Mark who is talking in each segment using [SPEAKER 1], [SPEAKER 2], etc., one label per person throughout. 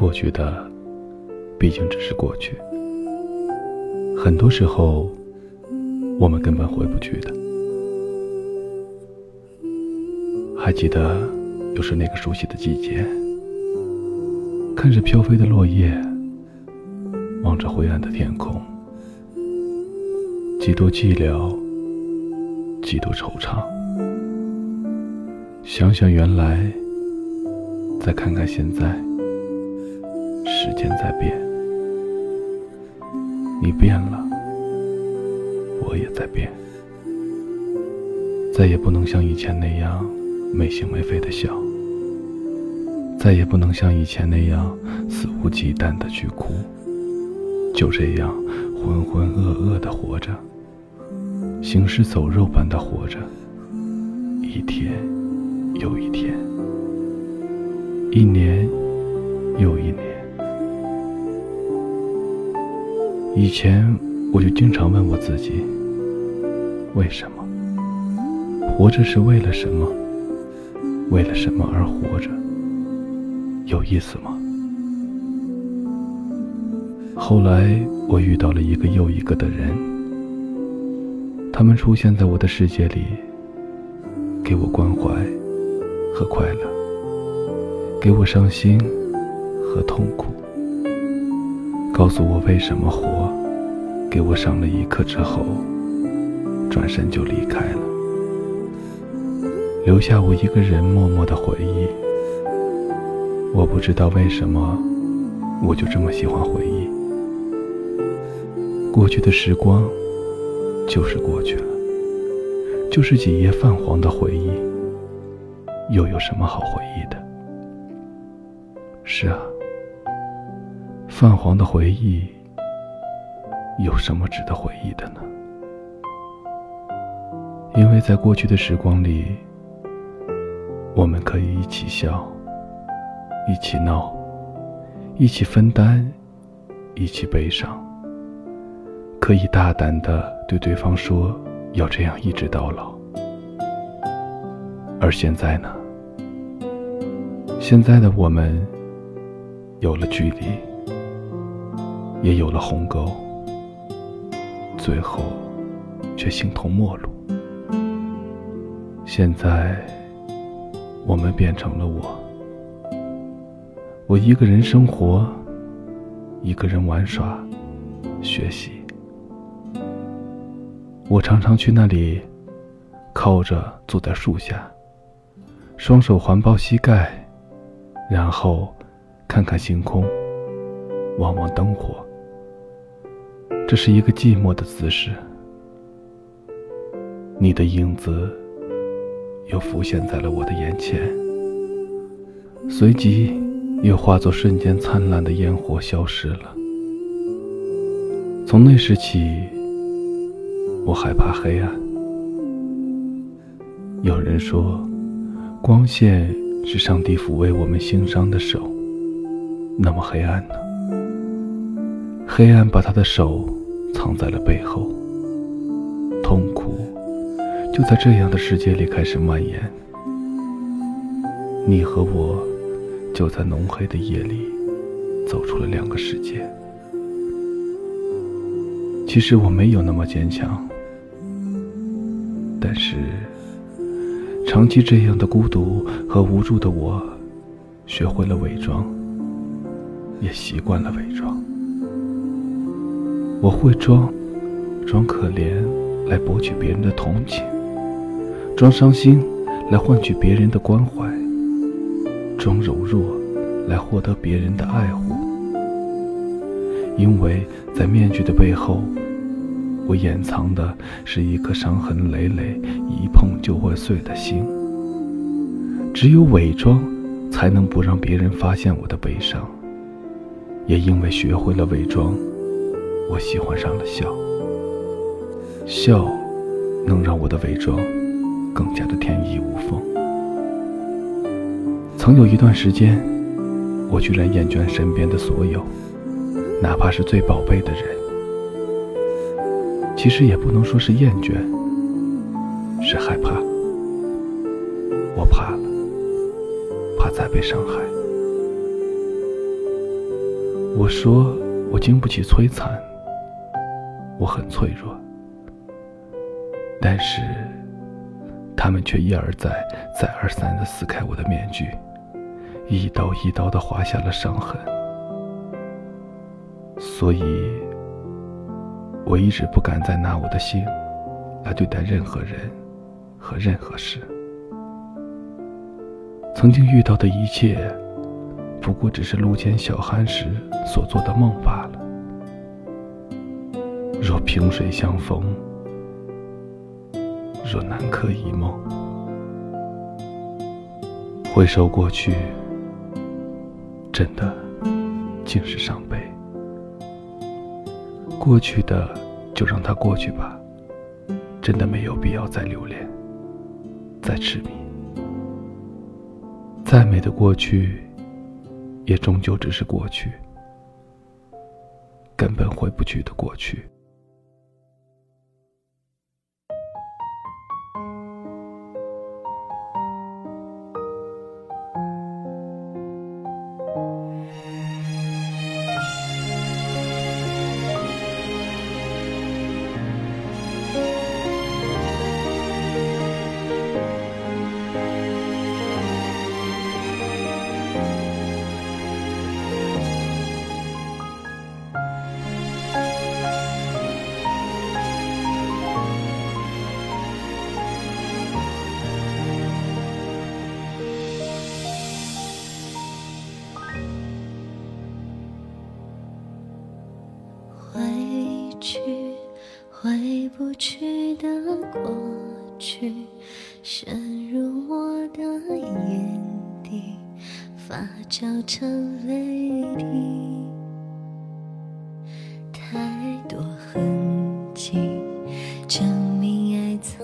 [SPEAKER 1] 过去的，毕竟只是过去。很多时候，我们根本回不去的。还记得，又是那个熟悉的季节，看着飘飞的落叶，望着灰暗的天空，几多寂寥，几多惆怅。想想原来，再看看现在，时间在变，你变了，我也在变，再也不能像以前那样没心没肺的笑，再也不能像以前那样肆无忌惮的去哭，就这样浑浑噩噩的活着，行尸走肉般的活着，一天。又一天，一年又一年。以前我就经常问我自己：为什么活着是为了什么？为了什么而活着？有意思吗？后来我遇到了一个又一个的人，他们出现在我的世界里，给我关怀。和快乐，给我伤心和痛苦，告诉我为什么活，给我上了一课之后，转身就离开了，留下我一个人默默的回忆。我不知道为什么，我就这么喜欢回忆。过去的时光，就是过去了，就是几页泛黄的回忆。又有什么好回忆的？是啊，泛黄的回忆，有什么值得回忆的呢？因为在过去的时光里，我们可以一起笑，一起闹，一起分担，一起悲伤，可以大胆的对对方说要这样一直到老。而现在呢？现在的我们有了距离，也有了鸿沟，最后却形同陌路。现在我们变成了我，我一个人生活，一个人玩耍、学习。我常常去那里，靠着坐在树下，双手环抱膝盖。然后，看看星空，望望灯火。这是一个寂寞的姿势。你的影子又浮现在了我的眼前，随即又化作瞬间灿烂的烟火消失了。从那时起，我害怕黑暗。有人说，光线。是上帝抚慰我们心伤的手，那么黑暗呢？黑暗把他的手藏在了背后，痛苦就在这样的世界里开始蔓延。你和我就在浓黑的夜里走出了两个世界。其实我没有那么坚强，但是。长期这样的孤独和无助的我，学会了伪装，也习惯了伪装。我会装，装可怜来博取别人的同情，装伤心来换取别人的关怀，装柔弱来获得别人的爱护。因为在面具的背后。我掩藏的是一颗伤痕累累、一碰就会碎的心。只有伪装，才能不让别人发现我的悲伤。也因为学会了伪装，我喜欢上了笑。笑，能让我的伪装更加的天衣无缝。曾有一段时间，我居然厌倦身边的所有，哪怕是最宝贝的人。其实也不能说是厌倦，是害怕。我怕了，怕再被伤害。我说我经不起摧残，我很脆弱，但是他们却一而再、再而三的撕开我的面具，一刀一刀的划下了伤痕。所以，我一直不敢再拿我的心来对待任何人和任何事。曾经遇到的一切。不过只是路见小寒时所做的梦罢了。若萍水相逢，若南柯一梦，回首过去，真的尽是伤悲。过去的就让它过去吧，真的没有必要再留恋，再痴迷。再美的过去。也终究只是过去，根本回不去的过去。
[SPEAKER 2] 渗入我的眼底，发酵成泪滴。太多痕迹，证明爱曾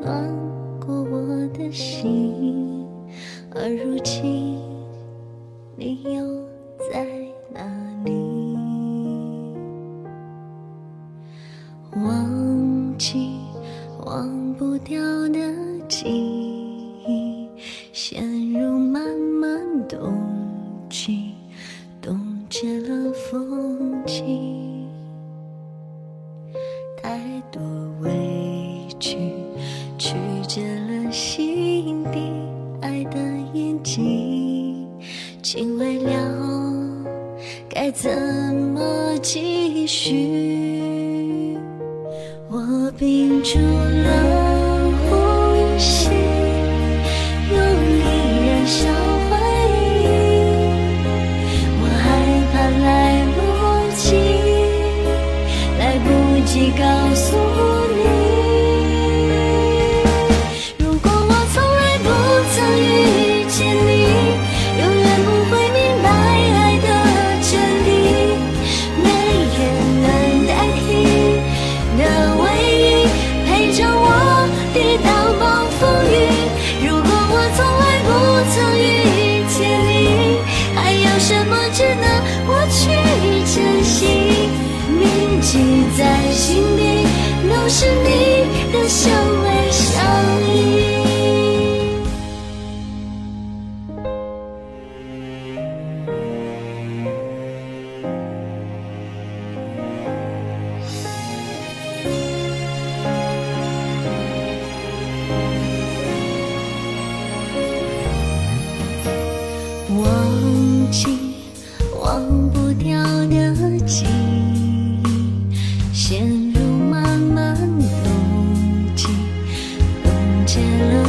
[SPEAKER 2] 暖过我的心，而如今你又怎么继续？我屏住请